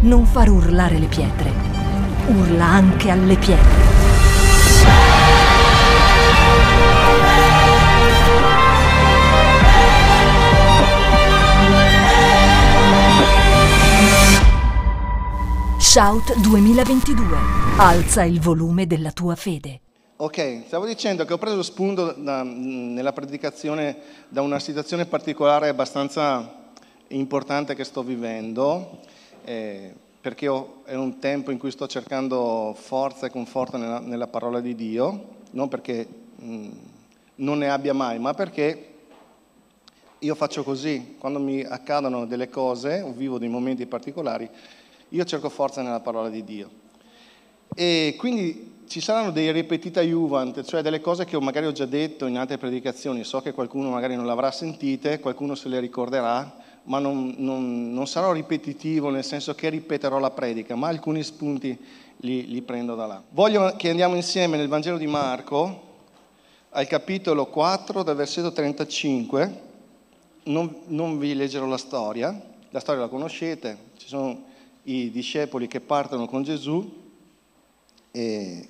Non far urlare le pietre. Urla anche alle pietre. Shout 2022. Alza il volume della tua fede. Ok, stavo dicendo che ho preso spunto da, nella predicazione da una situazione particolare abbastanza importante che sto vivendo, eh, perché ho, è un tempo in cui sto cercando forza e conforto nella, nella parola di Dio, non perché mh, non ne abbia mai, ma perché io faccio così, quando mi accadono delle cose o vivo dei momenti particolari, io cerco forza nella parola di Dio. E quindi ci saranno dei ripetita juvent, cioè delle cose che magari ho già detto in altre predicazioni, so che qualcuno magari non l'avrà sentite, qualcuno se le ricorderà, ma non, non, non sarò ripetitivo nel senso che ripeterò la predica, ma alcuni spunti li, li prendo da là. Voglio che andiamo insieme nel Vangelo di Marco, al capitolo 4, dal versetto 35, non, non vi leggerò la storia, la storia la conoscete, ci sono i discepoli che partono con Gesù e,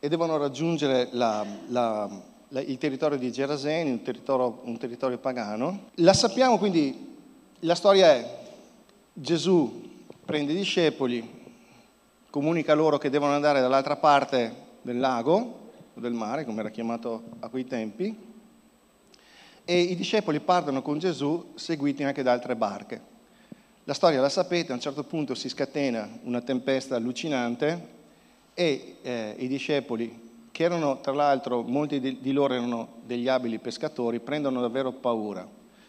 e devono raggiungere la, la, il territorio di Geraseni, un territorio, un territorio pagano. La sappiamo quindi, la storia è Gesù prende i discepoli, comunica loro che devono andare dall'altra parte del lago, del mare, come era chiamato a quei tempi, e i discepoli partono con Gesù seguiti anche da altre barche. La storia la sapete, a un certo punto si scatena una tempesta allucinante e eh, i discepoli, che erano tra l'altro, molti di, loro erano degli abili pescatori, prendono davvero paura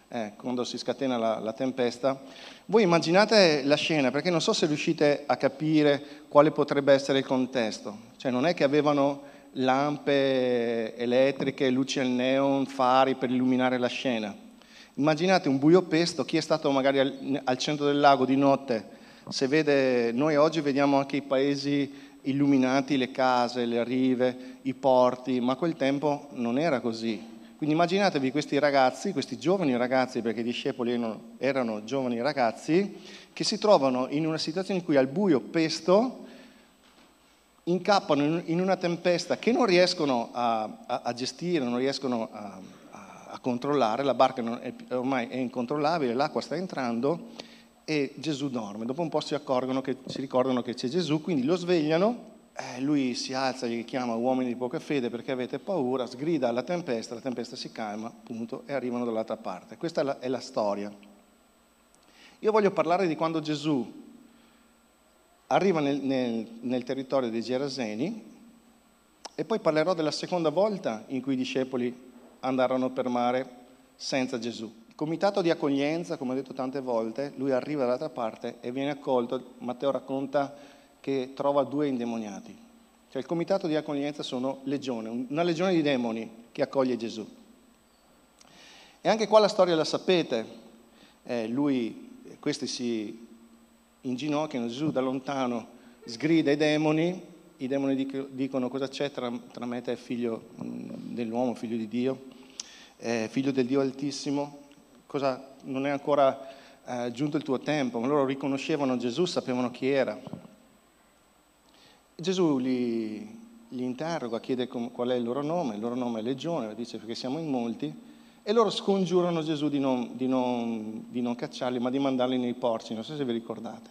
eh, quando si scatena la, la tempesta. Voi immaginate la scena, perché non so se riuscite a capire quale potrebbe essere il contesto. Cioè non è che avevano lampe elettriche, luci al neon, fari per illuminare la scena Immaginate un buio pesto, chi è stato magari al, al centro del lago di notte, se vede, noi oggi vediamo anche i paesi illuminati, le case, le rive, i porti, ma quel tempo non era così. Quindi immaginatevi questi ragazzi, questi giovani ragazzi, perché i discepoli erano, erano giovani ragazzi, che si trovano in una situazione in cui al buio pesto incappano in una tempesta che non riescono a, a, a gestire, non riescono a, a controllare, la barca è, ormai è incontrollabile, l'acqua sta entrando e Gesù dorme. Dopo un po' si, che, si ricordano che c'è Gesù, quindi lo svegliano, eh, lui si alza, gli chiama uomini di poca fede perché avete paura, sgrida alla tempesta, la tempesta si calma, appunto, e arrivano dall'altra parte. Questa è la, è la storia. Io voglio parlare di quando Gesù arriva nel, nel, nel territorio dei Geraseni e poi parlerò della seconda volta in cui i discepoli andarono per mare senza Gesù. Comitato di accoglienza, come ho detto tante volte, lui arriva dall'altra parte e viene accolto, Matteo racconta che trova due indemoniati. Cioè il comitato di accoglienza sono legione, una legione di demoni che accoglie Gesù. E anche qua la storia la sapete, eh, lui, questi si inginocchiano, Gesù da lontano sgrida i demoni, i demoni dicono cosa c'è tra, tra me e te, figlio mm, dell'uomo, figlio di Dio, eh, figlio del Dio Altissimo, cosa, non è ancora eh, giunto il tuo tempo, ma loro riconoscevano Gesù, sapevano chi era. Gesù li, li interroga, chiede qual è il loro nome, il loro nome è Legione, dice perché siamo in molti, e loro scongiurano Gesù di non, di non, di non cacciarli, ma di mandarli nei porci, non so se vi ricordate.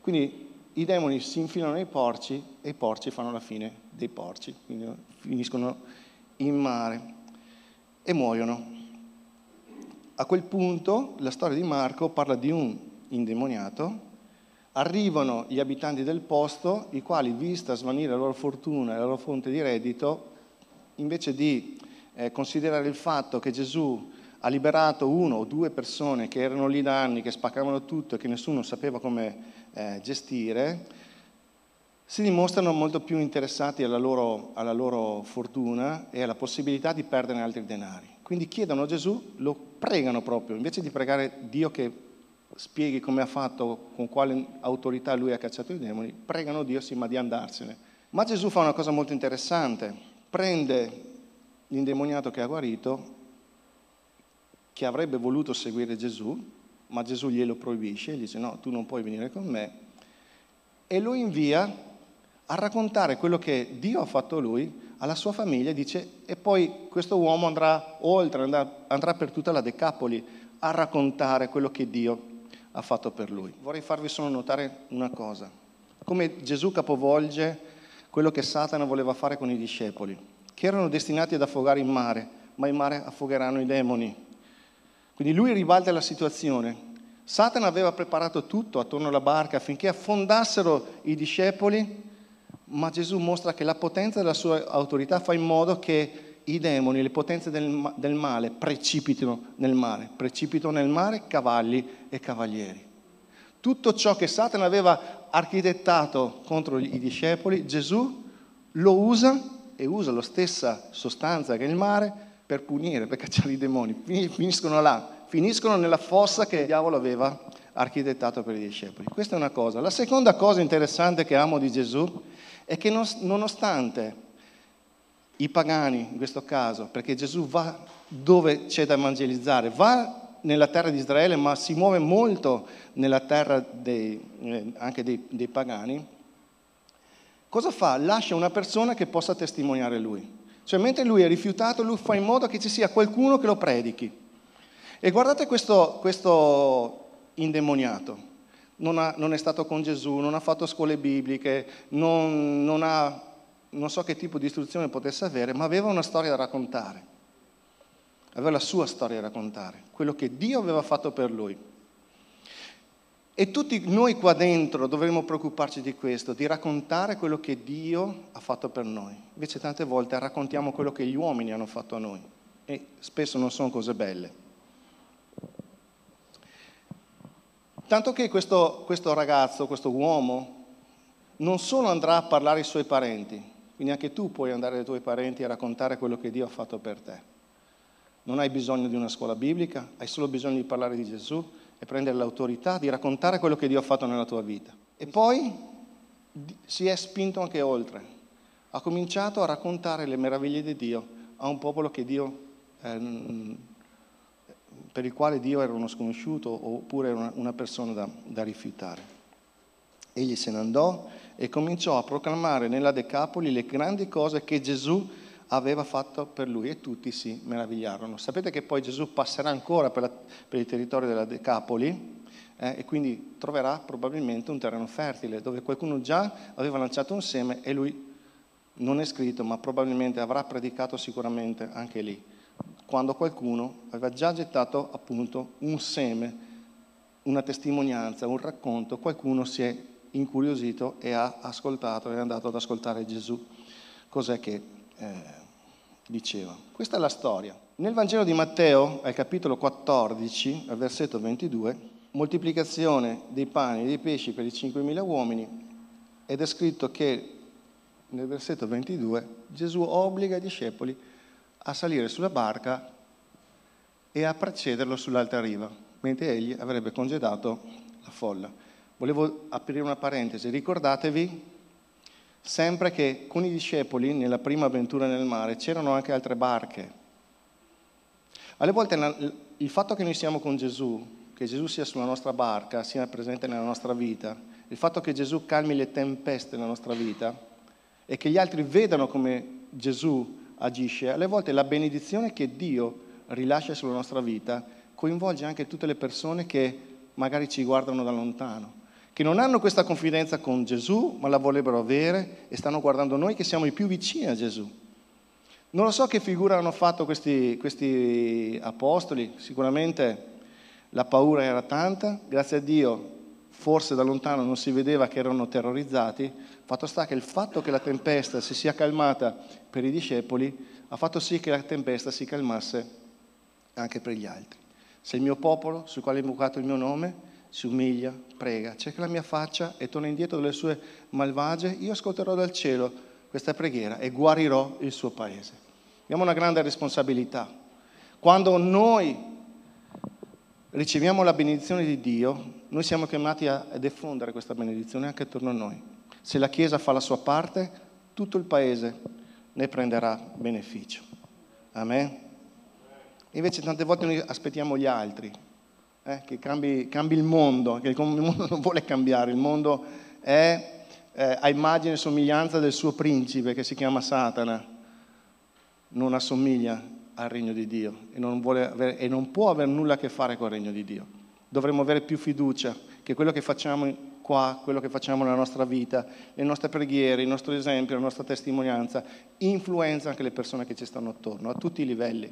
Quindi i demoni si infilano nei porci e i porci fanno la fine dei porci, quindi finiscono in mare e muoiono. A quel punto la storia di Marco parla di un indemoniato, arrivano gli abitanti del posto, i quali, vista svanire la loro fortuna e la loro fonte di reddito, invece di eh, considerare il fatto che Gesù ha liberato uno o due persone che erano lì da anni, che spaccavano tutto e che nessuno sapeva come eh, gestire, si dimostrano molto più interessati alla loro, alla loro fortuna e alla possibilità di perdere altri denari. Quindi chiedono a Gesù, lo pregano proprio, invece di pregare Dio che spieghi come ha fatto, con quale autorità lui ha cacciato i demoni, pregano Dio sì, ma di andarsene. Ma Gesù fa una cosa molto interessante, prende l'indemoniato che ha guarito, che avrebbe voluto seguire Gesù, ma Gesù glielo proibisce, gli dice no, tu non puoi venire con me, e lo invia a raccontare quello che Dio ha fatto a lui alla sua famiglia, dice, e poi questo uomo andrà oltre, andrà, andrà per tutta la Decapoli a raccontare quello che Dio ha fatto per lui. Vorrei farvi solo notare una cosa, come Gesù capovolge quello che Satana voleva fare con i discepoli, che erano destinati ad affogare in mare, ma in mare affogheranno i demoni. Quindi lui ribalta la situazione. Satana aveva preparato tutto attorno alla barca affinché affondassero i discepoli, ma Gesù mostra che la potenza della sua autorità fa in modo che i demoni, le potenze del, del male precipitino nel mare, precipitano nel mare cavalli e cavalieri. Tutto ciò che Satana aveva architettato contro i discepoli, Gesù lo usa e usa la stessa sostanza che il mare per punire, per cacciare i demoni. Finiscono là, finiscono nella fossa che il diavolo aveva architettato per i discepoli. Questa è una cosa. La seconda cosa interessante che amo di Gesù è che nonostante i pagani, in questo caso, perché Gesù va dove c'è da evangelizzare, va nella terra di Israele, ma si muove molto nella terra dei, eh, anche dei, dei pagani, cosa fa? Lascia una persona che possa testimoniare lui. Cioè, mentre lui è rifiutato, lui fa in modo che ci sia qualcuno che lo predichi. E guardate questo, questo indemoniato. Non, ha, non, è stato con Gesù, non ha fatto scuole bibliche, non, non, ha, non so che tipo di istruzione potesse avere, ma aveva una storia da raccontare. Aveva la sua storia da raccontare, quello che Dio aveva fatto per lui. E tutti noi qua dentro dovremmo preoccuparci di questo, di raccontare quello che Dio ha fatto per noi. Invece tante volte raccontiamo quello che gli uomini hanno fatto a noi e spesso non sono cose belle. Tanto che questo, questo ragazzo, questo uomo, non solo andrà a parlare ai suoi parenti, quindi anche tu puoi andare ai tuoi parenti a raccontare quello che Dio ha fatto per te. Non hai bisogno di una scuola biblica, hai solo bisogno di parlare di Gesù e prendere l'autorità di raccontare quello che Dio ha fatto nella tua vita. E poi si è spinto anche oltre. Ha cominciato a raccontare le meraviglie di Dio a un popolo Dio, eh, per il quale Dio era uno sconosciuto oppure una, una persona da, da rifiutare. Egli se ne andò e cominciò a proclamare nella Decapoli le grandi cose che Gesù aveva fatto per lui e tutti si meravigliarono. Sapete che poi Gesù passerà ancora per, la, per il territorio della Decapoli eh, e quindi troverà probabilmente un terreno fertile dove qualcuno già aveva lanciato un seme e lui non è scritto, ma probabilmente avrà predicato sicuramente anche lì, quando qualcuno aveva già gettato appunto un seme, una testimonianza, un racconto, qualcuno si è incuriosito e ha ascoltato, è andato ad ascoltare Gesù. Cos'è che eh, diceva. Questa è la storia. Nel Vangelo di Matteo, al capitolo 14, al versetto 22, moltiplicazione dei pani e dei pesci per i 5.000 uomini, è scritto che nel versetto 22 Gesù obbliga i discepoli a salire sulla barca e a precederlo sull'altra riva, mentre egli avrebbe congedato la folla. Volevo aprire una parentesi, ricordatevi sempre che con i discepoli nella prima avventura nel mare c'erano anche altre barche. Alle volte il fatto che noi siamo con Gesù, che Gesù sia sulla nostra barca, sia presente nella nostra vita, il fatto che Gesù calmi le tempeste nella nostra vita e che gli altri vedano come Gesù agisce, alle volte la benedizione che Dio rilascia sulla nostra vita coinvolge anche tutte le persone che magari ci guardano da lontano che non hanno questa confidenza con Gesù, ma la vorrebbero avere e stanno guardando noi che siamo i più vicini a Gesù. Non lo so che figura hanno fatto questi, questi apostoli, sicuramente la paura era tanta, grazie a Dio forse da lontano non si vedeva che erano terrorizzati, fatto sta che il fatto che la tempesta si sia calmata per i discepoli ha fatto sì che la tempesta si calmasse anche per gli altri. Se il mio popolo, sul quale è invocato il mio nome, si umilia, prega, cerca la mia faccia e torna indietro dalle sue malvagie, io ascolterò dal cielo questa preghiera e guarirò il suo paese. Abbiamo una grande responsabilità. Quando noi riceviamo la benedizione di Dio, noi siamo chiamati a diffondere questa benedizione anche attorno a noi. Se la Chiesa fa la sua parte, tutto il paese ne prenderà beneficio. Amen. Invece tante volte noi aspettiamo gli altri eh, che cambi, cambi, il mondo, che il mondo non vuole cambiare, il mondo è eh, a immagine e somiglianza del suo principe che si chiama Satana, non assomiglia al regno di Dio e non, avere, e non può avere nulla a che fare con il regno di Dio. Dovremmo avere più fiducia che quello che facciamo qua, quello che facciamo nella nostra vita, le nostre preghiere, il nostro esempio, la nostra testimonianza, influenza anche le persone che ci stanno attorno, a tutti i livelli.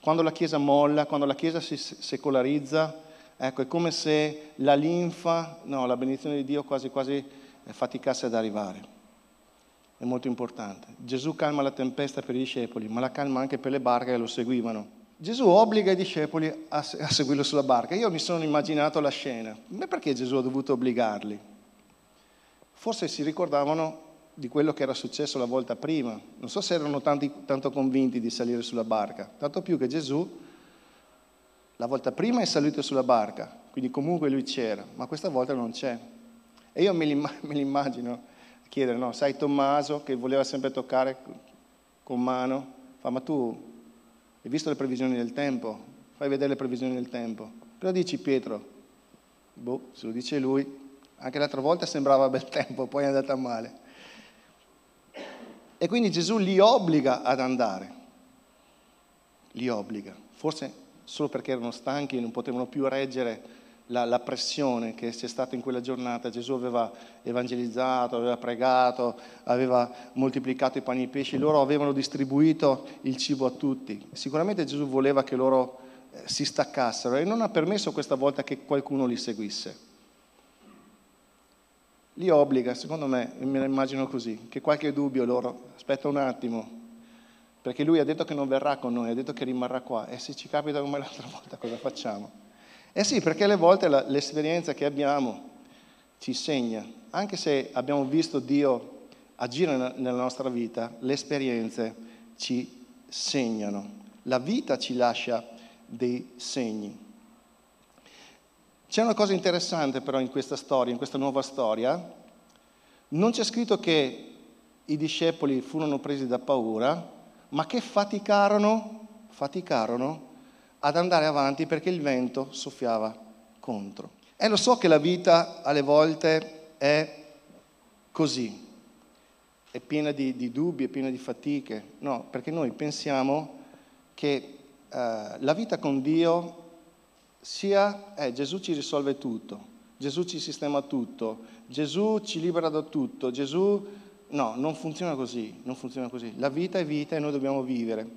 Quando la Chiesa molla, quando la Chiesa si secolarizza, ecco, è come se la linfa, no, la benedizione di Dio quasi quasi faticasse ad arrivare. È molto importante. Gesù calma la tempesta per i discepoli, ma la calma anche per le barche che lo seguivano. Gesù obbliga i discepoli a, a seguirlo sulla barca. Io mi sono immaginato la scena. Ma perché Gesù ha dovuto obbligarli? Forse si ricordavano di quello che era successo la volta prima. Non so se erano tanti, tanto convinti di salire sulla barca. Tanto più che Gesù la volta prima è salito sulla barca, quindi comunque lui c'era, ma questa volta non c'è. E io me, l'immagino chiedere, no, sai Tommaso che voleva sempre toccare con mano, fa ma tu hai visto le previsioni del tempo? Fai vedere le previsioni del tempo. Cosa dici Pietro? Boh, se lo dice lui, anche l'altra volta sembrava bel tempo, poi è andata male. E quindi Gesù li obbliga ad andare, li obbliga, forse solo perché erano stanchi e non potevano più reggere la, la, pressione che c'è stata in quella giornata. Gesù aveva evangelizzato, aveva pregato, aveva moltiplicato i pani e i pesci, loro avevano distribuito il cibo a tutti. Sicuramente Gesù voleva che loro eh, si staccassero e non ha permesso questa volta che qualcuno li seguisse. Li obbliga, secondo me, me la immagino così, che qualche dubbio loro, aspetta un attimo, perché lui ha detto che non verrà con noi, ha detto che rimarrà qua e se ci capita come l'altra volta cosa facciamo? Eh sì, perché alle volte la, l'esperienza che abbiamo ci segna, anche se abbiamo visto Dio agire nella nostra vita, le esperienze ci segnano. La vita ci lascia dei segni. C'è una cosa interessante però in questa storia, in questa nuova storia. Non c'è scritto che i discepoli furono presi da paura, ma che faticarono, faticarono ad andare avanti perché il vento soffiava contro. E lo so che la vita alle volte è così, è piena di, di dubbi, è piena di fatiche. No, perché noi pensiamo che eh, la vita con Dio sia eh, Gesù ci risolve tutto, Gesù ci sistema tutto, Gesù ci libera da tutto, Gesù... No, non funziona così, non funziona così. La vita è vita e noi dobbiamo vivere.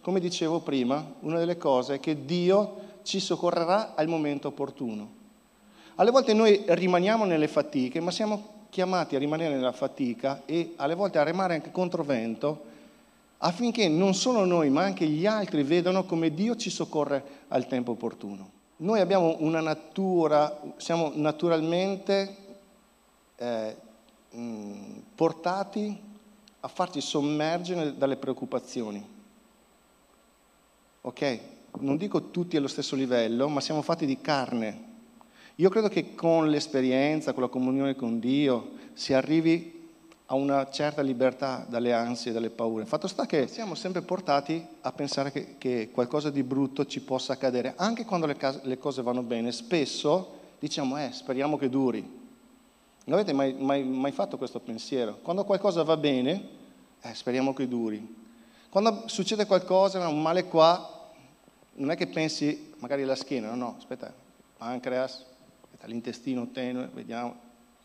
Come dicevo prima, una delle cose è che Dio ci soccorrerà al momento opportuno. Alle volte noi rimaniamo nelle fatiche, ma siamo chiamati a rimanere nella fatica e alle volte a remare anche contro vento affinché non solo noi ma anche gli altri vedano come Dio ci soccorre al tempo opportuno. Noi abbiamo una natura, siamo naturalmente eh, portati a farci sommergere dalle preoccupazioni ok? Non dico tutti allo stesso livello, ma siamo fatti di carne. Io credo che con l'esperienza, con la comunione con Dio, si arrivi a una certa libertà dalle ansie dalle paure. Fatto sta che siamo sempre portati a pensare che, che qualcosa di brutto ci possa accadere, anche quando le, case, le, cose vanno bene. Spesso diciamo, eh, speriamo che duri. Non avete mai, mai, mai fatto questo pensiero? Quando qualcosa va bene, eh, speriamo che duri. Quando succede qualcosa, un male qua, non è che pensi magari alla schiena, no, no, aspetta, pancreas, aspetta, l'intestino tenue, vediamo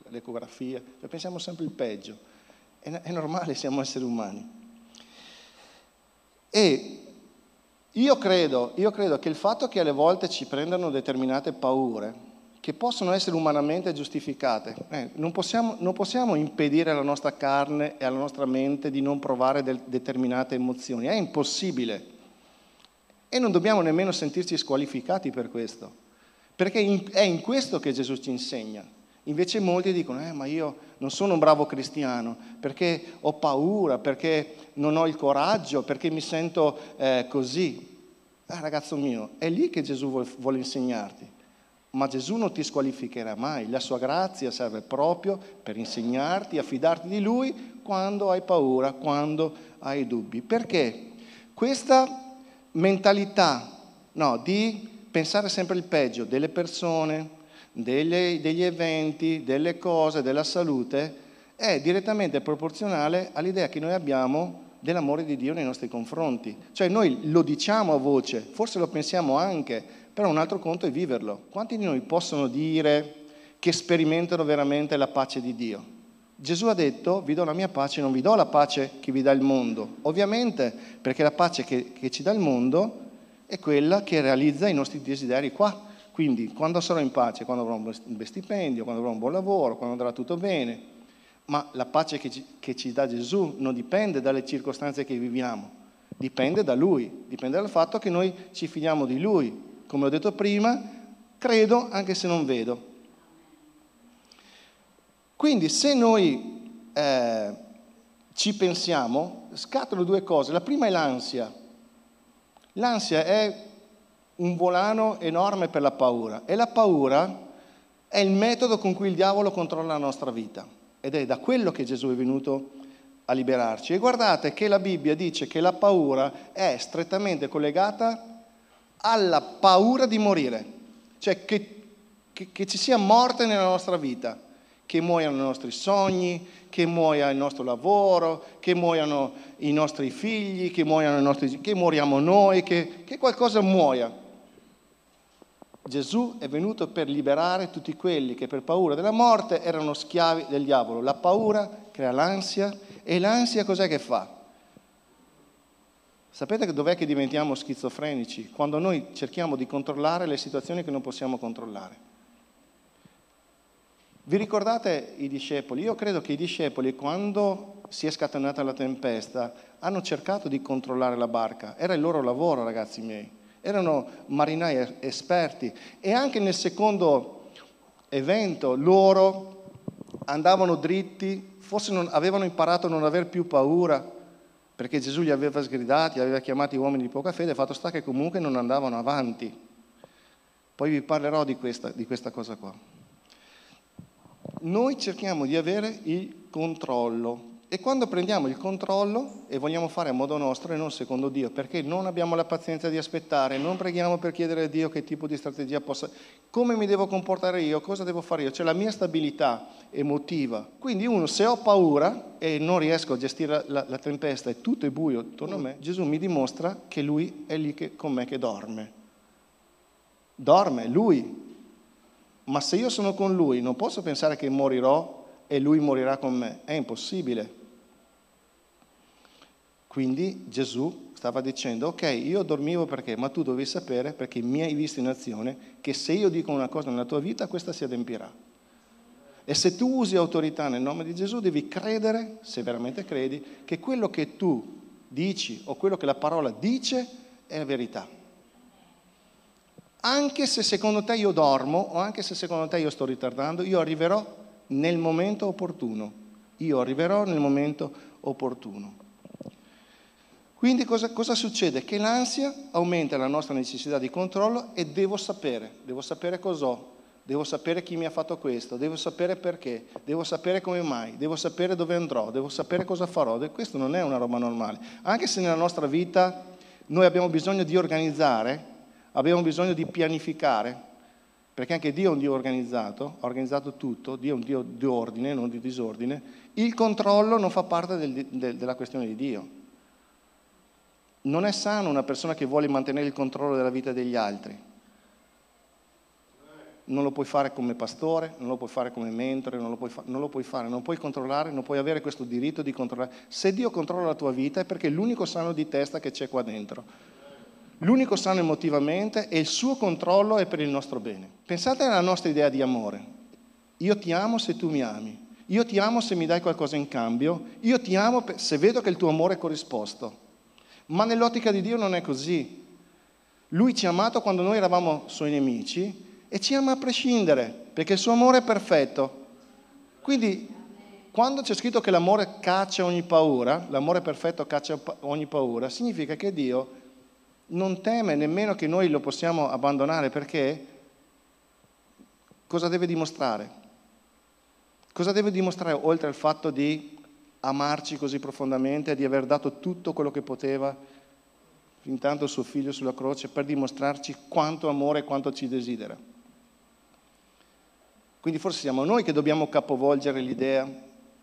l'ecografia, cioè, pensiamo sempre il peggio. È, è normale, siamo esseri umani. E io credo, io credo che il fatto che alle volte ci prendano determinate paure, che possono essere umanamente giustificate. Eh, non, possiamo, non, possiamo, impedire alla nostra carne e alla nostra mente di non provare del, determinate emozioni, è impossibile. E non dobbiamo nemmeno sentirci squalificati per questo, perché in, è in questo che Gesù ci insegna. Invece molti dicono, eh, ma io non sono un bravo cristiano perché ho paura, perché non ho il coraggio, perché mi sento eh, così. Eh, ragazzo mio, è lì che Gesù vuole insegnarti ma Gesù non ti squalificherà mai, la sua grazia serve proprio per insegnarti a fidarti di Lui quando hai paura, quando hai dubbi. Perché questa mentalità no, di pensare sempre il peggio delle persone, degli, degli eventi, delle cose, della salute, è direttamente proporzionale all'idea che noi abbiamo dell'amore di Dio nei nostri confronti. Cioè noi lo diciamo a voce, forse lo pensiamo anche, però un altro conto è viverlo. Quanti di noi possono dire che sperimentano veramente la pace di Dio? Gesù ha detto, vi do la mia pace, non vi do la pace che vi dà il mondo. Ovviamente perché la pace che, che ci dà il mondo è quella che realizza i nostri desideri qua. Quindi quando sarò in pace, quando avrò un bel stipendio, quando avrò un buon lavoro, quando andrà tutto bene, ma la pace che ci, che ci dà Gesù non dipende dalle circostanze che viviamo, dipende da Lui, dipende dal fatto che noi ci fidiamo di Lui. Come ho detto prima, credo anche se non vedo. Quindi se noi eh, ci pensiamo, scattano due cose. La prima è l'ansia. L'ansia è un volano enorme per la paura e la paura è il metodo con cui il diavolo controlla la nostra vita ed è da quello che Gesù è venuto a liberarci. E guardate che la Bibbia dice che la paura è strettamente collegata alla paura di morire, cioè che, che, che ci sia morte nella nostra vita che muoiano i nostri sogni, che muoia il nostro lavoro, che muoiano i nostri figli, che, nostri, che moriamo noi, che, che qualcosa muoia. Gesù è venuto per liberare tutti quelli che per paura della morte erano schiavi del diavolo. La paura crea l'ansia e l'ansia cos'è che fa? Sapete dov'è che diventiamo schizofrenici? Quando noi cerchiamo di controllare le situazioni che non possiamo controllare. Vi ricordate i discepoli? Io credo che i discepoli, quando si è scatenata la tempesta, hanno cercato di controllare la barca. Era il loro lavoro, ragazzi miei. Erano marinai esperti. E anche nel secondo evento loro andavano dritti, forse non, avevano imparato a non aver più paura, perché Gesù li aveva sgridati, aveva chiamati uomini di poca fede, fatto sta che comunque non andavano avanti. Poi vi parlerò di questa, di questa cosa qua noi cerchiamo di avere il controllo e quando prendiamo il controllo e vogliamo fare a modo nostro e non secondo Dio, perché non abbiamo la pazienza di aspettare, non preghiamo per chiedere a Dio che tipo di strategia possa, come mi devo comportare io, cosa devo fare io, cioè la mia stabilità emotiva. Quindi uno se ho paura e non riesco a gestire la, la tempesta e tutto è buio attorno a me, Gesù mi dimostra che lui è lì che, con me che dorme. Dorme, lui ma se io sono con lui non posso pensare che morirò e lui morirà con me, è impossibile. Quindi Gesù stava dicendo, ok, io dormivo perché, ma tu dovevi sapere, perché mi hai visto in azione, che se io dico una cosa nella tua vita, questa si adempirà. E se tu usi autorità nel nome di Gesù, devi credere, se veramente credi, che quello che tu dici o quello che la parola dice è la verità anche se secondo te io dormo o anche se secondo te io sto ritardando, io arriverò nel momento opportuno. Io arriverò nel momento opportuno. Quindi cosa, cosa, succede? Che l'ansia aumenta la nostra necessità di controllo e devo sapere, devo sapere cos'ho, devo sapere chi mi ha fatto questo, devo sapere perché, devo sapere come mai, devo sapere dove andrò, devo sapere cosa farò. Questo non è una roba normale. Anche se nella nostra vita noi abbiamo bisogno di organizzare, Abbiamo bisogno di pianificare, perché anche Dio è un Dio organizzato, ha organizzato tutto, Dio è un Dio di ordine, non di disordine. Il controllo non fa parte del, del, della questione di Dio. Non è sano una persona che vuole mantenere il controllo della vita degli altri. Non lo puoi fare come pastore, non lo puoi fare come mentore, non lo puoi, fa- non lo puoi fare, non puoi controllare, non puoi avere questo diritto di controllare. Se Dio controlla la tua vita è perché è l'unico sano di testa che c'è qua dentro L'unico sano emotivamente e il suo controllo è per il nostro bene. Pensate alla nostra idea di amore. Io ti amo se tu mi ami. Io ti amo se mi dai qualcosa in cambio. Io ti amo se vedo che il tuo amore è corrisposto. Ma nell'ottica di Dio non è così. Lui ci ha amato quando noi eravamo suoi nemici e ci ama a prescindere, perché il suo amore è perfetto. Quindi, quando c'è scritto che l'amore caccia ogni paura, l'amore perfetto caccia ogni paura, significa che Dio non teme nemmeno che noi lo possiamo abbandonare perché cosa deve dimostrare? Cosa deve dimostrare oltre al fatto di amarci così profondamente, di aver dato tutto quello che poteva fin tanto suo figlio sulla croce per dimostrarci quanto amore e quanto ci desidera. Quindi forse siamo noi che dobbiamo capovolgere l'idea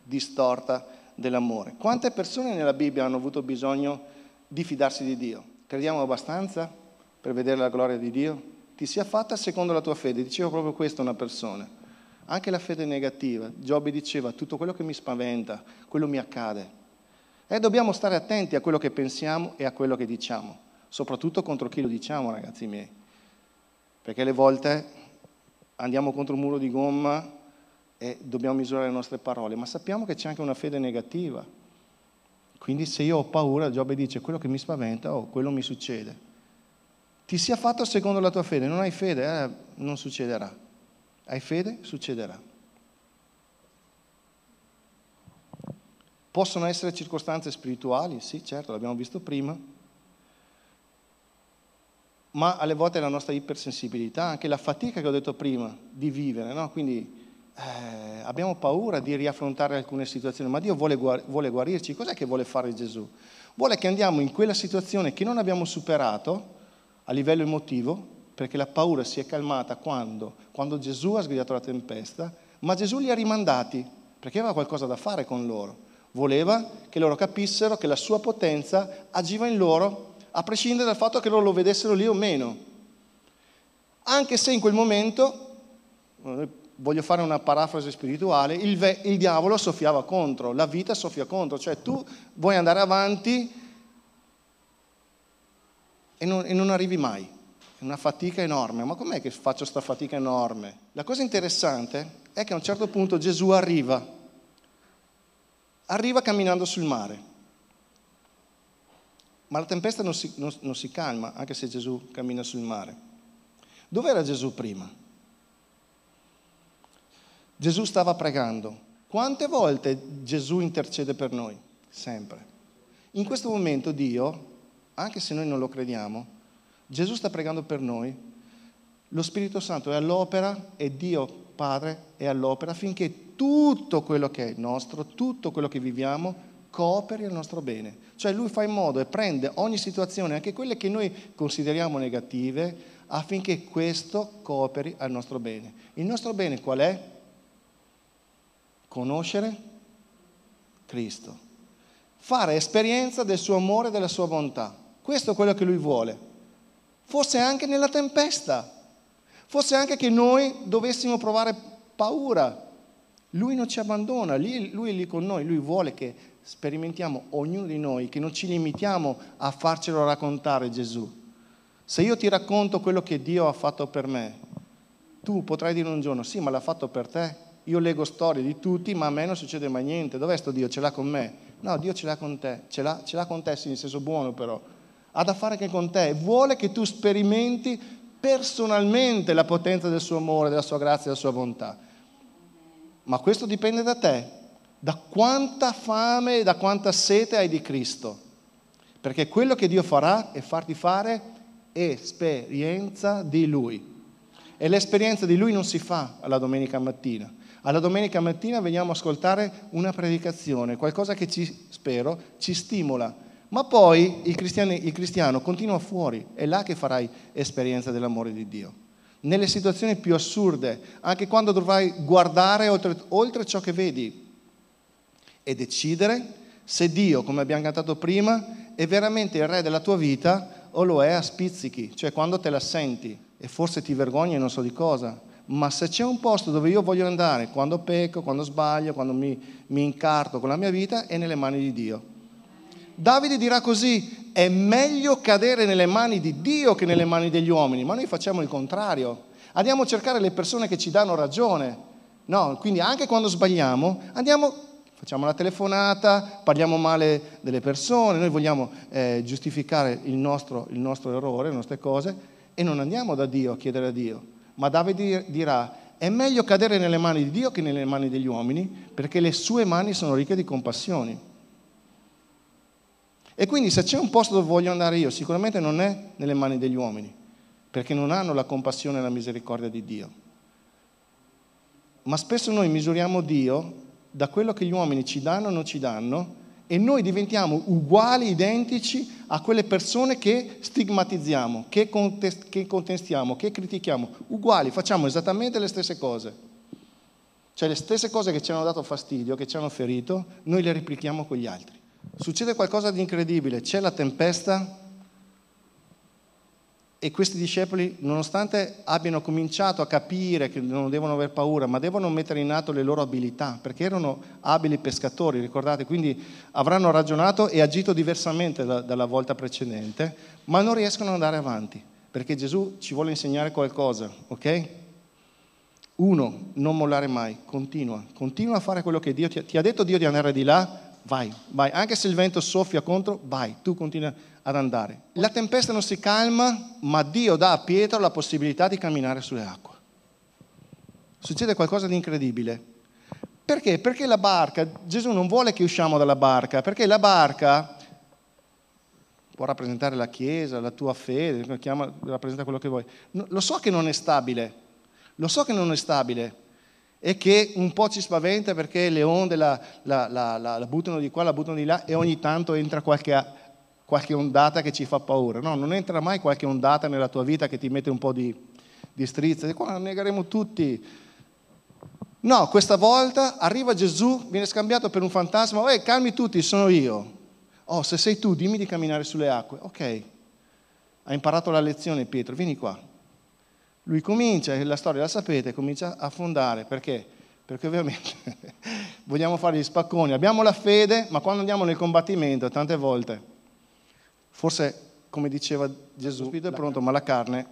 distorta dell'amore. Quante persone nella Bibbia hanno avuto bisogno di fidarsi di Dio? Crediamo abbastanza per vedere la gloria di Dio? Ti sia fatta secondo la tua fede. Diceva proprio questo una persona. Anche la fede negativa. Giobbe diceva tutto quello che mi spaventa, quello mi accade. E dobbiamo stare attenti a quello che pensiamo e a quello che diciamo, soprattutto contro chi lo diciamo, ragazzi miei. Perché le volte andiamo contro un muro di gomma e dobbiamo misurare le nostre parole, ma sappiamo che c'è anche una fede negativa. Quindi se io ho paura, Giobbe dice quello che mi spaventa o oh, quello mi succede. Ti sia fatto secondo la tua fede, non hai fede, eh, non succederà. Hai fede, succederà. Possono essere circostanze spirituali, sì, certo, l'abbiamo visto prima, ma alle volte la nostra ipersensibilità, anche la fatica che ho detto prima di vivere, no? quindi eh, abbiamo paura di riaffrontare alcune situazioni, ma Dio vuole, vuole guarirci. Cos'è che vuole fare Gesù? Vuole che andiamo in quella situazione che non abbiamo superato a livello emotivo, perché la paura si è calmata quando, quando Gesù ha sgridato la tempesta, ma Gesù li ha rimandati, perché aveva qualcosa da fare con loro. Voleva che loro capissero che la sua potenza agiva in loro, a prescindere dal fatto che loro lo vedessero lì o meno. Anche se in quel momento, voglio fare una parafrasi spirituale, il, ve- il diavolo soffiava contro, la vita soffia contro, cioè tu vuoi andare avanti e non, e non arrivi mai. Una fatica enorme. Ma com'è che faccio questa fatica enorme? La cosa interessante è che a un certo punto Gesù arriva arriva camminando sul mare. Ma la tempesta non si, non, non si calma, anche se Gesù cammina sul mare. Dov'era Gesù prima? Gesù stava pregando. Quante volte Gesù intercede per noi? Sempre. In questo momento Dio, anche se noi non lo crediamo, Gesù sta pregando per noi, lo Spirito Santo è all'opera e Dio Padre è all'opera affinché tutto quello che è nostro, tutto quello che viviamo, cooperi al nostro bene. Cioè lui fa in modo e prende ogni situazione, anche quelle che noi consideriamo negative, affinché questo cooperi al nostro bene. Il nostro bene qual è? Conoscere Cristo. Fare esperienza del suo amore e della sua bontà. Questo è quello che lui vuole. Forse anche nella tempesta. Forse anche che noi dovessimo provare paura lui non ci abbandona, lui è lì con noi, lui vuole che sperimentiamo ognuno di noi, che non ci limitiamo a farcelo raccontare Gesù. Se io ti racconto quello che Dio ha fatto per me, tu potrai dire un giorno, sì, ma l'ha fatto per te. Io leggo storie di tutti, ma a me non succede mai niente. Dov'è sto Dio? Ce l'ha con me? No, Dio ce l'ha con te. Ce l'ha, ce l'ha con te, sì, in senso buono però. Ha da fare anche con te. Vuole che tu sperimenti personalmente la potenza del suo amore, della sua grazia della sua bontà. Ma questo dipende da te, da quanta fame e da quanta sete hai di Cristo. Perché quello che Dio farà è farti fare esperienza di Lui. E l'esperienza di Lui non si fa alla domenica mattina. Alla domenica mattina veniamo a ascoltare una predicazione, qualcosa che ci, spero, ci stimola. Ma poi il cristiano, il cristiano continua fuori, è là che farai esperienza dell'amore di Dio. Nelle situazioni più assurde, anche quando dovrai guardare oltre, oltre ciò che vedi e decidere se Dio, come abbiamo cantato prima, è veramente il re della tua vita o lo è a spizzichi, cioè quando te la senti e forse ti vergogni non so di cosa, ma se c'è un posto dove io voglio andare, quando pecco, quando sbaglio, quando mi, mi incarto con la mia vita, è nelle mani di Dio. Davide dirà così, è meglio cadere nelle mani di Dio che nelle mani degli uomini, ma noi facciamo il contrario. Andiamo a cercare le persone che ci danno ragione. No, quindi anche quando sbagliamo, andiamo, facciamo la telefonata, parliamo male delle persone, noi vogliamo eh, giustificare il nostro, il nostro errore, le nostre cose, e non andiamo da Dio a chiedere a Dio. Ma Davide dirà, è meglio cadere nelle mani di Dio che nelle mani degli uomini, perché le sue mani sono ricche di compassioni. E quindi se c'è un posto dove voglio andare io, sicuramente non è nelle mani degli uomini, perché non hanno la compassione e la misericordia di Dio. Ma spesso noi misuriamo Dio da quello che gli uomini ci danno o non ci danno e noi diventiamo uguali, identici a quelle persone che stigmatizziamo, che, contest- che contestiamo, che critichiamo, uguali, facciamo esattamente le stesse cose. Cioè le stesse cose che ci hanno dato fastidio, che ci hanno ferito, noi le replichiamo con gli altri. Succede qualcosa di incredibile, c'è la tempesta, e questi discepoli, nonostante abbiano cominciato a capire che non devono aver paura, ma devono mettere in atto le loro abilità, perché erano abili pescatori, ricordate, quindi avranno ragionato e agito diversamente da, dalla volta precedente, ma non riescono ad andare avanti, perché Gesù ci vuole insegnare qualcosa, ok? Uno, non mollare mai, continua, continua a fare quello che Dio ti ha, ti ha detto Dio di andare di là, vai, vai, anche se il vento soffia contro, vai, tu continua ad andare. La tempesta non si calma, ma Dio dà a Pietro la possibilità di camminare sulle acque. Succede qualcosa di incredibile. Perché? Perché la barca, Gesù non vuole che usciamo dalla barca, perché la barca può rappresentare la Chiesa, la tua fede, chiama, rappresenta quello che vuoi. lo so che non è stabile, lo so che non è stabile e che un po' ci spaventa perché le onde la, la, la, la buttano di qua, la buttano di là e ogni tanto entra qualche qualche ondata che ci fa paura. No, non entra mai qualche ondata nella tua vita che ti mette un po' di, di strizza. E qua negheremo tutti. No, questa volta arriva Gesù, viene scambiato per un fantasma. Ehi, calmi tutti, sono io. Oh, se sei tu, dimmi di camminare sulle acque. Ok, ha imparato la lezione Pietro, vieni qua. Lui comincia, la storia la sapete, comincia a fondare. Perché? Perché ovviamente vogliamo fare gli spacconi. Abbiamo la fede, ma quando andiamo nel combattimento, tante volte Forse, come diceva Gesù, lo spirito è pronto, ma la carne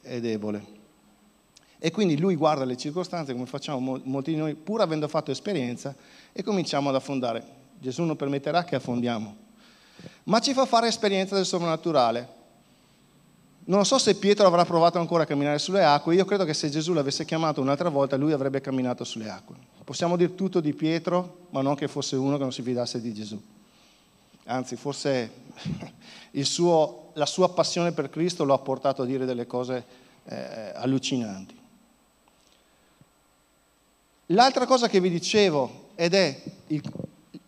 è debole. E quindi lui guarda le circostanze, come facciamo molti di noi, pur avendo fatto esperienza, e cominciamo ad affondare. Gesù non permetterà che affondiamo, ma ci fa fare esperienza del soprannaturale. Non so se Pietro avrà provato ancora a camminare sulle acque, io credo che se Gesù l'avesse chiamato un'altra volta, lui avrebbe camminato sulle acque. Possiamo dire tutto di Pietro, ma non che fosse uno che non si fidasse di Gesù anzi forse suo, la sua passione per Cristo lo ha portato a dire delle cose eh, allucinanti. L'altra cosa che vi dicevo, ed è il,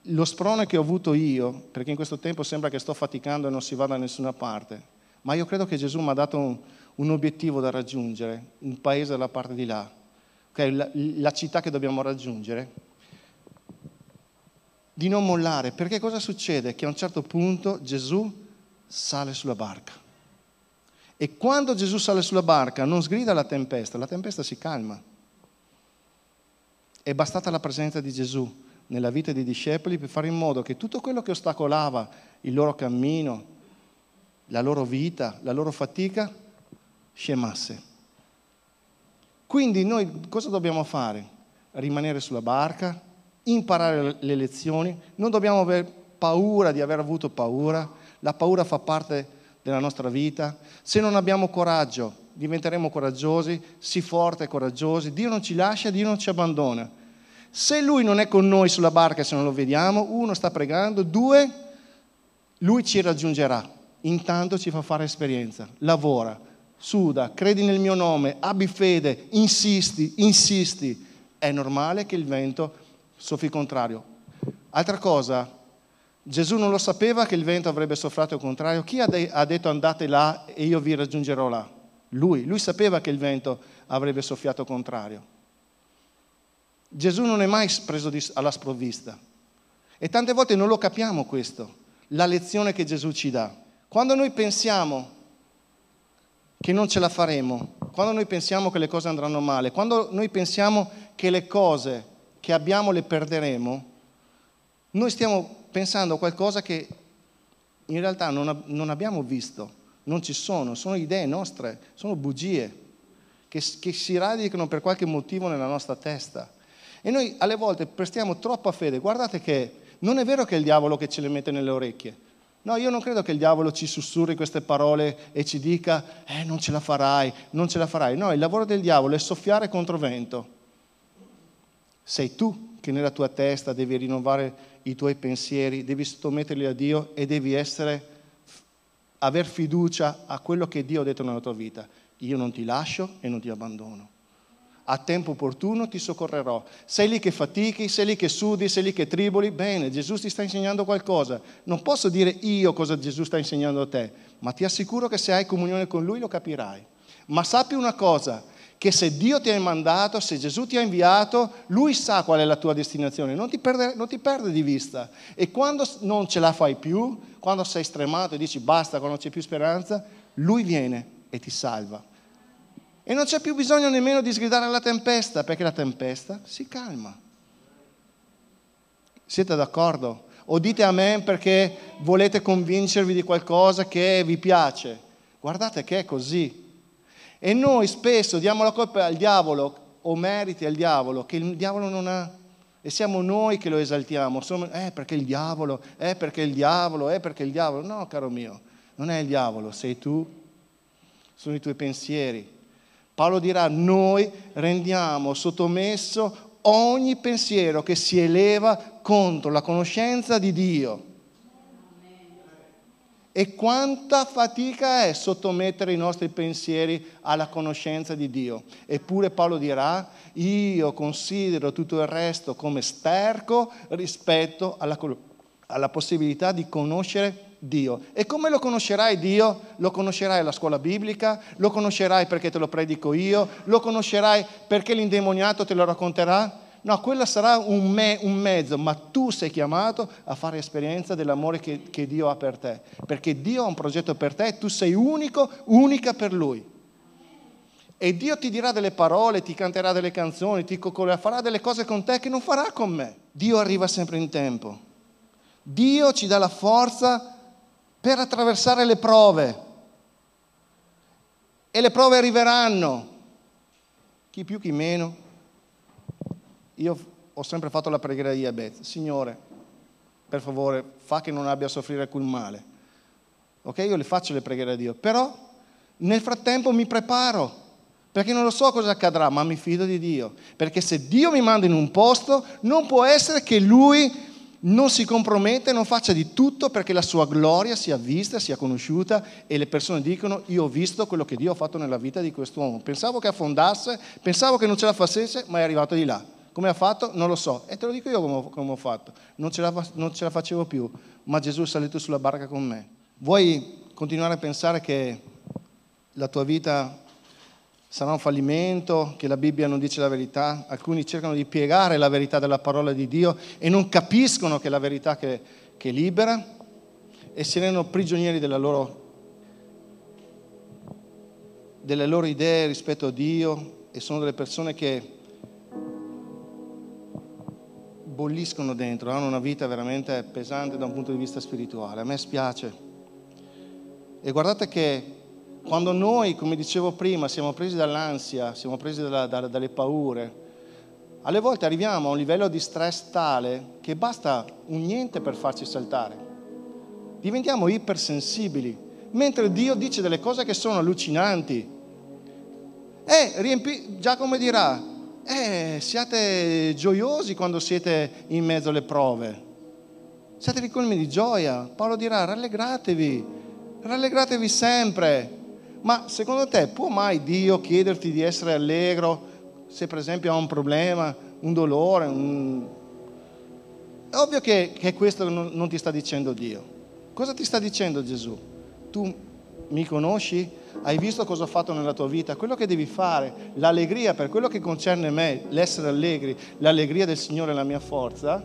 lo sprone che ho avuto io, perché in questo tempo sembra che sto faticando e non si va da nessuna parte, ma io credo che Gesù mi ha dato un, un, obiettivo da raggiungere, un paese dalla parte di là, okay, la, la città che dobbiamo raggiungere di non mollare, perché cosa succede? Che a un certo punto Gesù sale sulla barca. E quando Gesù sale sulla barca non sgrida la tempesta, la tempesta si calma. È bastata la presenza di Gesù nella vita dei discepoli per fare in modo che tutto quello che ostacolava il loro cammino, la loro vita, la loro fatica, scemasse. Quindi noi cosa dobbiamo fare? Rimanere sulla barca, imparare le lezioni, non dobbiamo avere paura di aver avuto paura, la paura fa parte della nostra vita, se non abbiamo coraggio diventeremo coraggiosi, sii forte e coraggiosi, Dio non ci lascia, Dio non ci abbandona. Se Lui non è con noi sulla barca se non lo vediamo, uno sta pregando, due, Lui ci raggiungerà, intanto ci fa fare esperienza, lavora, suda, credi nel mio nome, abbi fede, insisti, insisti, è normale che il vento soffi contrario. Altra cosa, Gesù non lo sapeva che il vento avrebbe soffiato il contrario. Chi ha, de- ha detto andate là e io vi raggiungerò là? Lui. Lui sapeva che il vento avrebbe soffiato contrario. Gesù non è mai preso di- alla sprovvista. E tante volte non lo capiamo questo, la lezione che Gesù ci dà. Quando noi pensiamo che non ce la faremo, quando noi pensiamo che le cose andranno male, quando noi pensiamo che le cose che abbiamo le perderemo, noi stiamo pensando a qualcosa che in realtà non, non abbiamo visto, non ci sono, sono idee nostre, sono bugie che, che si radicano per qualche motivo nella nostra testa. E noi alle volte prestiamo troppa fede. Guardate che non è vero che è il diavolo che ce le mette nelle orecchie. No, io non credo che il diavolo ci sussurri queste parole e ci dica, eh, non ce la farai, non ce la farai. No, il lavoro del diavolo è soffiare contro vento sei tu che nella tua testa devi rinnovare i tuoi pensieri, devi sottometterli a Dio e devi essere, aver fiducia a quello che Dio ha detto nella tua vita. Io non ti lascio e non ti abbandono. A tempo opportuno ti soccorrerò. Sei lì che fatichi, sei lì che sudi, sei lì che triboli, bene, Gesù ti sta insegnando qualcosa. Non posso dire io cosa Gesù sta insegnando a te, ma ti assicuro che se hai comunione con Lui lo capirai. Ma sappi una cosa, che se Dio ti ha mandato, se Gesù ti ha inviato, Lui sa qual è la tua destinazione, non ti perde, non ti perde di vista. E quando non ce la fai più, quando sei stremato e dici basta, quando non c'è più speranza, Lui viene e ti salva. E non c'è più bisogno nemmeno di sgridare alla tempesta, perché la tempesta si calma. Siete d'accordo? O dite amen perché volete convincervi di qualcosa che vi piace. Guardate che è così. E noi spesso diamo la colpa al diavolo o meriti al diavolo che il diavolo non ha. E siamo noi che lo esaltiamo. Sono, eh perché il diavolo, eh perché il diavolo, eh perché il diavolo. No, caro mio, non è il diavolo, sei tu, sono i tuoi pensieri, Paolo dirà, noi rendiamo sottomesso ogni pensiero che si eleva contro la conoscenza di Dio. E quanta fatica è sottomettere i nostri pensieri alla conoscenza di Dio. Eppure Paolo dirà, io considero tutto il resto come sterco rispetto alla, alla possibilità di conoscere Dio. E come lo conoscerai Dio? Lo conoscerai alla scuola biblica, lo conoscerai perché te lo predico io, lo conoscerai perché l'indemoniato te lo racconterà? No, quello sarà un, me, un mezzo, ma tu sei chiamato a fare esperienza dell'amore che, che Dio ha per te, perché Dio ha un progetto per te tu sei unico, unica per Lui. E Dio ti dirà delle parole, ti canterà delle canzoni, ti coccolerà, farà delle cose con te che non farà con me. Dio arriva sempre in tempo. Dio ci dà la forza per attraversare le prove. E le prove arriveranno, chi più chi meno. Io ho sempre fatto la preghiera di Abed, Signore, per favore, fa che non abbia a soffrire alcun male. Ok, io le faccio le preghiere a Dio, però nel frattempo mi preparo, perché non lo so cosa accadrà, ma mi fido di Dio. Perché se Dio mi manda in un posto, non può essere che Lui non si compromette, non faccia di tutto perché la sua gloria sia vista, sia conosciuta e le persone dicono io ho visto quello che Dio ha fatto nella vita di quest'uomo. Pensavo che affondasse, pensavo che non ce la facesse, ma è arrivato di là. Come ha fatto? Non lo so. E te lo dico io come ho, come ho fatto. Non ce, la, non ce la facevo più, ma Gesù è salito sulla barca con me. Vuoi continuare a pensare che la tua vita sarà un fallimento, che la Bibbia non dice la verità, alcuni cercano di piegare la verità della parola di Dio e non capiscono che è la verità che, che libera e si rendono prigionieri loro, delle loro idee rispetto a Dio e sono delle persone che bolliscono dentro, hanno una vita veramente pesante da un punto di vista spirituale. A me spiace. E guardate che quando noi, come dicevo prima, siamo presi dall'ansia, siamo presi dalla, da, dalle paure, alle volte arriviamo a un livello di stress tale che basta un niente per farci saltare. Diventiamo ipersensibili, mentre Dio dice delle cose che sono allucinanti. E riempi, Giacomo dirà, eh, siate gioiosi quando siete in mezzo alle prove. Siate ricolmi di gioia. Paolo dirà, rallegratevi, rallegratevi sempre. Ma secondo te può mai Dio chiederti di essere allegro se per esempio ha un problema, un dolore? Un... È ovvio che, che questo non, non ti sta dicendo Dio. Cosa ti sta dicendo Gesù? Tu mi conosci? Hai visto cosa ho fatto nella tua vita? Quello che devi fare, l'allegria per quello che concerne me, l'essere allegri, l'allegria del Signore è la mia forza,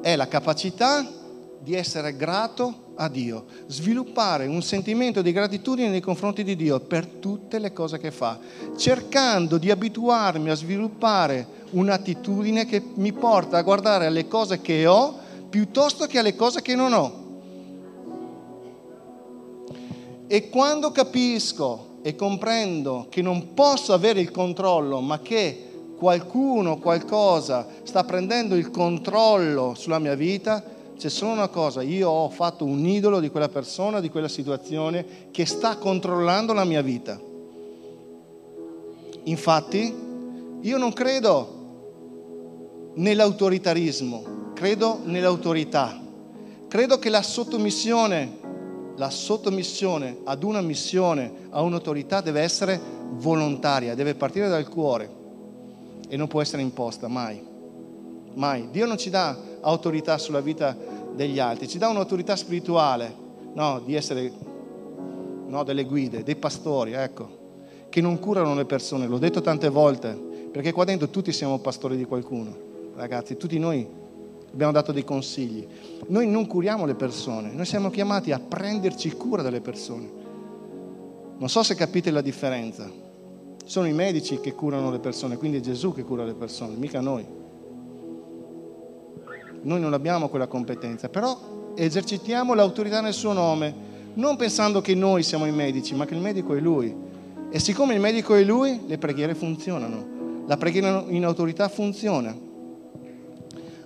è la capacità di essere grato a Dio, sviluppare un sentimento di gratitudine nei confronti di Dio per tutte le cose che fa, cercando di abituarmi a sviluppare un'attitudine che mi porta a guardare alle cose che ho piuttosto che alle cose che non ho. E quando capisco e comprendo che non posso avere il controllo, ma che qualcuno, qualcosa sta prendendo il controllo sulla mia vita, c'è solo una cosa, io ho fatto un idolo di quella persona, di quella situazione che sta controllando la mia vita. Infatti, io non credo nell'autoritarismo, credo nell'autorità. Credo che la sottomissione, la sottomissione ad una missione, a un'autorità deve essere volontaria, deve partire dal cuore e non può essere imposta mai. Mai. Dio non ci dà autorità sulla vita degli altri, ci dà un'autorità spirituale, no, di essere no, delle guide, dei pastori, ecco, che non curano le persone. L'ho detto tante volte, perché qua dentro tutti siamo pastori di qualcuno, ragazzi, tutti noi abbiamo dato dei consigli. Noi non curiamo le persone, noi siamo chiamati a prenderci cura delle persone. Non so se capite la differenza. Sono i medici che curano le persone, quindi è Gesù che cura le persone, mica noi. Noi non abbiamo quella competenza, però esercitiamo l'autorità nel suo nome, non pensando che noi siamo i medici, ma che il medico è lui. E siccome il medico è lui, le preghiere funzionano. La preghiera in autorità funziona.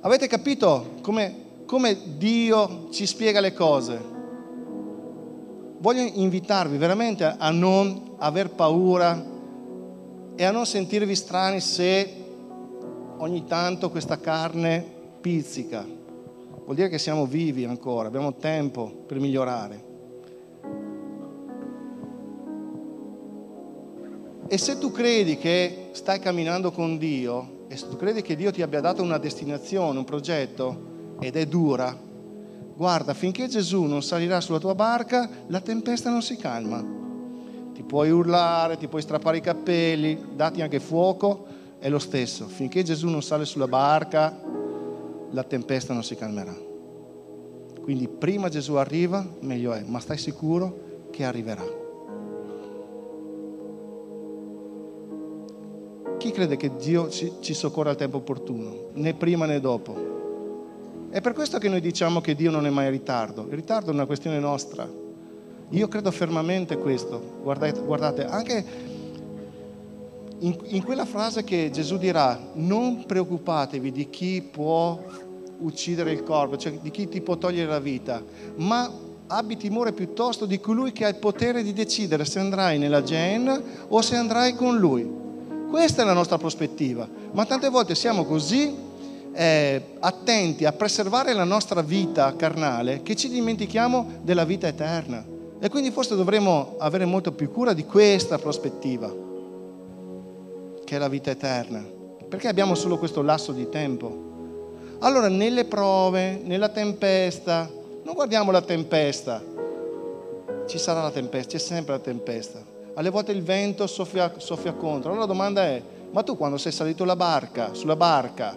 Avete capito come, come Dio ci spiega le cose? Voglio invitarvi veramente a non aver paura e a non sentirvi strani se ogni tanto questa carne pizzica. Vuol dire che siamo vivi ancora, abbiamo tempo per migliorare. E se tu credi che stai camminando con Dio e se tu credi che Dio ti abbia dato una destinazione, un progetto ed è dura, guarda, finché Gesù non salirà sulla tua barca, la tempesta non si calma. Ti puoi urlare, ti puoi strappare i capelli, dati anche fuoco, è lo stesso. Finché Gesù non sale sulla barca, la tempesta non si calmerà. Quindi prima Gesù arriva, meglio è, ma stai sicuro che arriverà. Chi crede che Dio ci, ci soccorra al tempo opportuno, né prima né dopo? È per questo che noi diciamo che Dio non è mai in ritardo. Il ritardo è una questione nostra. Io credo fermamente questo. Guardate, guardate anche in, in quella frase che Gesù dirà, non preoccupatevi di chi può uccidere il corpo, cioè di chi ti può togliere la vita, ma abbi timore piuttosto di colui che ha il potere di decidere se andrai nella Gen o se andrai con lui. Questa è la nostra prospettiva, ma tante volte siamo così eh, attenti a preservare la nostra vita carnale che ci dimentichiamo della vita eterna. E quindi forse dovremmo avere molto più cura di questa prospettiva, che è la vita eterna, perché abbiamo solo questo lasso di tempo. Allora, nelle prove, nella tempesta, non guardiamo la tempesta, ci sarà la tempesta, c'è sempre la tempesta. Alle volte il vento soffia, soffia contro. Allora la domanda è, ma tu quando sei salito la barca, sulla barca,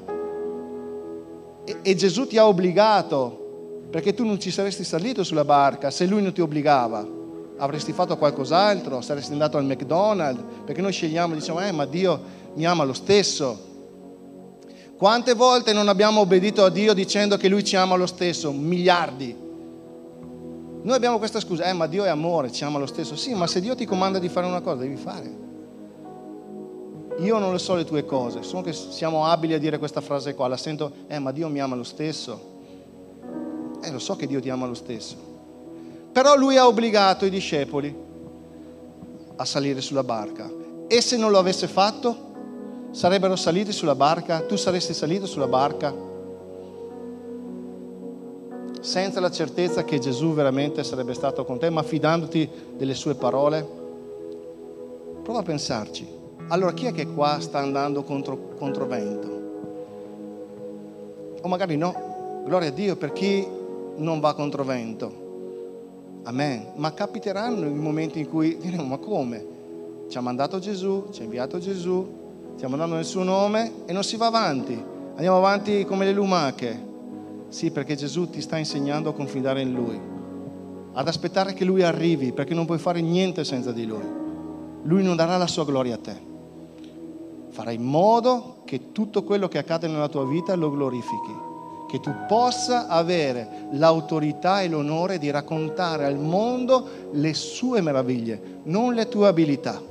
e, Gesù ti ha obbligato, perché tu non ci saresti salito sulla barca se lui non ti obbligava. Avresti fatto qualcos'altro, saresti andato al McDonald's, perché noi scegliamo, diciamo, eh, ma Dio mi ama lo stesso. Quante volte non abbiamo obbedito a Dio dicendo che Lui ci ama lo stesso? Miliardi. Noi abbiamo questa scusa, eh, ma Dio è amore, ci ama lo stesso. Sì, ma se Dio ti comanda di fare una cosa, devi fare. Io non le so le tue cose, sono che siamo abili a dire questa frase qua, la sento, eh ma Dio mi ama lo stesso. Eh lo so che Dio ti ama lo stesso. Però lui ha obbligato i discepoli a salire sulla barca. E se non lo avesse fatto, sarebbero saliti sulla barca, tu saresti salito sulla barca senza la certezza che Gesù veramente sarebbe stato con te, ma fidandoti delle sue parole. Prova a pensarci. Allora chi è che qua sta andando contro, contro vento? O magari no, gloria a Dio per chi non va contro vento. Amen. Ma capiteranno i momenti in cui diremo, ma come? Ci ha mandato Gesù, ci ha inviato Gesù, stiamo andando nel suo nome e non si va avanti. Andiamo avanti come le lumache. Sì, perché Gesù ti sta insegnando a confidare in Lui, ad aspettare che Lui arrivi, perché non puoi fare niente senza di Lui. Lui non darà la sua gloria a te farai in modo che tutto quello che accade nella tua vita lo glorifichi, che tu possa avere l'autorità e l'onore di raccontare al mondo le sue meraviglie, non le tue abilità.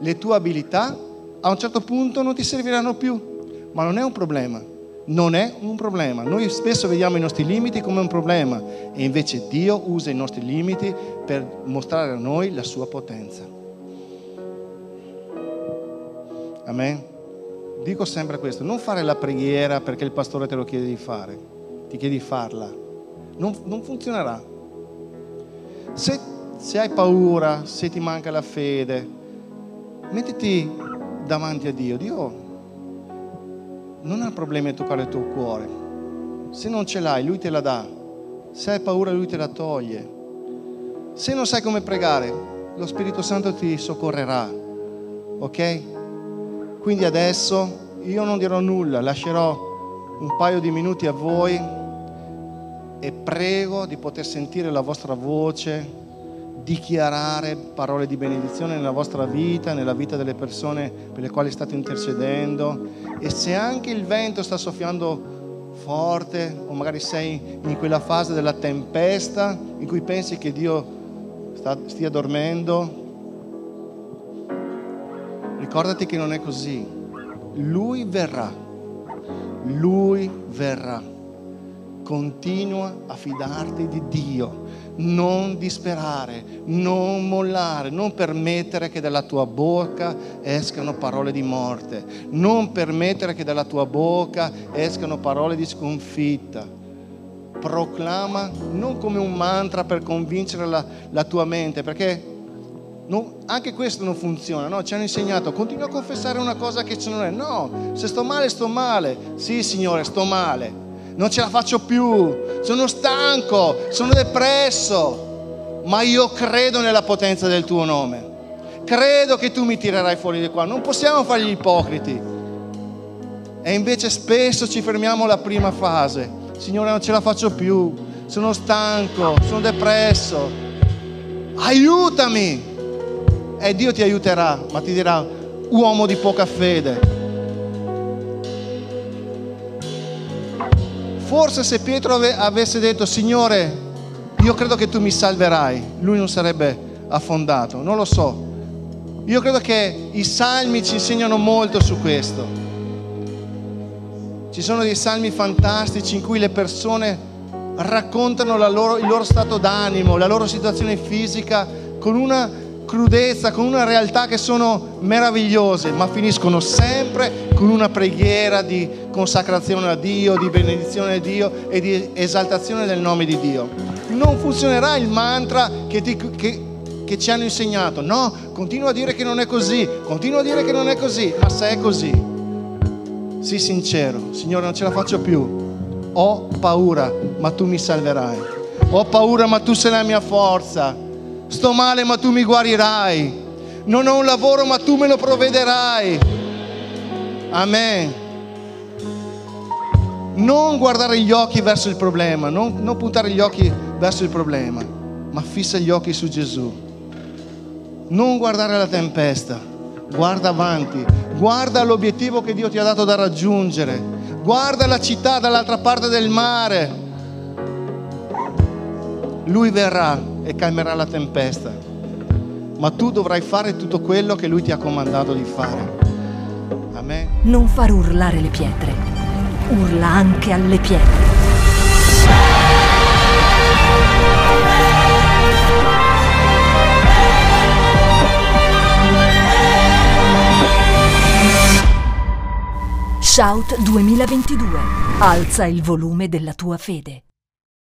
Le tue abilità a un certo punto non ti serviranno più, ma non è un problema. Non è un problema. Noi spesso vediamo i nostri limiti come un problema e invece Dio usa i nostri limiti per mostrare a noi la sua potenza. Amen. Dico sempre questo, non fare la preghiera perché il pastore te lo chiede di fare, ti chiede di farla. Non, non funzionerà. Se, se hai paura, se ti manca la fede, mettiti davanti a Dio. Dio non ha problemi a toccare il tuo cuore. Se non ce l'hai, Lui te la dà. Se hai paura, Lui te la toglie. Se non sai come pregare, lo Spirito Santo ti soccorrerà. Ok? Quindi adesso io non dirò nulla, lascerò un paio di minuti a voi e prego di poter sentire la vostra voce dichiarare parole di benedizione nella vostra vita, nella vita delle persone per le quali state intercedendo. E se anche il vento sta soffiando forte o magari sei in quella fase della tempesta in cui pensi che Dio sta, stia dormendo, ricordati che non è così. Lui verrà, lui verrà. Continua a fidarti di Dio non disperare, non mollare, non permettere che dalla tua bocca escano parole di morte, non permettere che dalla tua bocca escano parole di sconfitta. Proclama non come un mantra per convincere la, la tua mente, perché non, anche questo non funziona, no? Ci hanno insegnato, continua a confessare una cosa che non è. No, se sto male, sto male. Sì, Signore, sto male non ce la faccio più, sono stanco, sono depresso, ma io credo nella potenza del tuo nome. Credo che tu mi tirerai fuori di qua. Non possiamo fare gli ipocriti. E invece spesso ci fermiamo alla prima fase. Signore, non ce la faccio più, sono stanco, sono depresso. Aiutami! E Dio ti aiuterà, ma ti dirà, uomo di poca fede Forse se Pietro avesse detto, Signore, io credo che tu mi salverai, lui non sarebbe affondato, non lo so. Io credo che i salmi ci insegnano molto su questo. Ci sono dei salmi fantastici in cui le persone raccontano loro, il loro stato d'animo, la loro situazione fisica con una crudezza, con una realtà che sono meravigliose, ma finiscono sempre con una preghiera di consacrazione a Dio, di benedizione a Dio e di esaltazione del nome di Dio. Non funzionerà il mantra che, ti, che, che ci hanno insegnato. No, continua a dire che non è così, continua a dire che non è così, ma se è così, sii sincero, Signore non ce la faccio più. Ho paura, ma tu mi salverai. Ho paura, ma tu sei la mia forza sto male ma tu mi guarirai, non ho un lavoro ma tu me lo provvederai. Amen. Non guardare gli occhi verso il problema, non, non puntare gli occhi verso il problema, ma fissa gli occhi su Gesù. Non guardare la tempesta, guarda avanti, guarda l'obiettivo che Dio ti ha dato da raggiungere, guarda la città dall'altra parte del mare. Lui verrà e calmerà la tempesta. Ma tu dovrai fare tutto quello che Lui ti ha comandato di fare. Amen. Non far urlare le pietre, urla anche alle pietre. Shout 2022. Alza il volume della tua fede.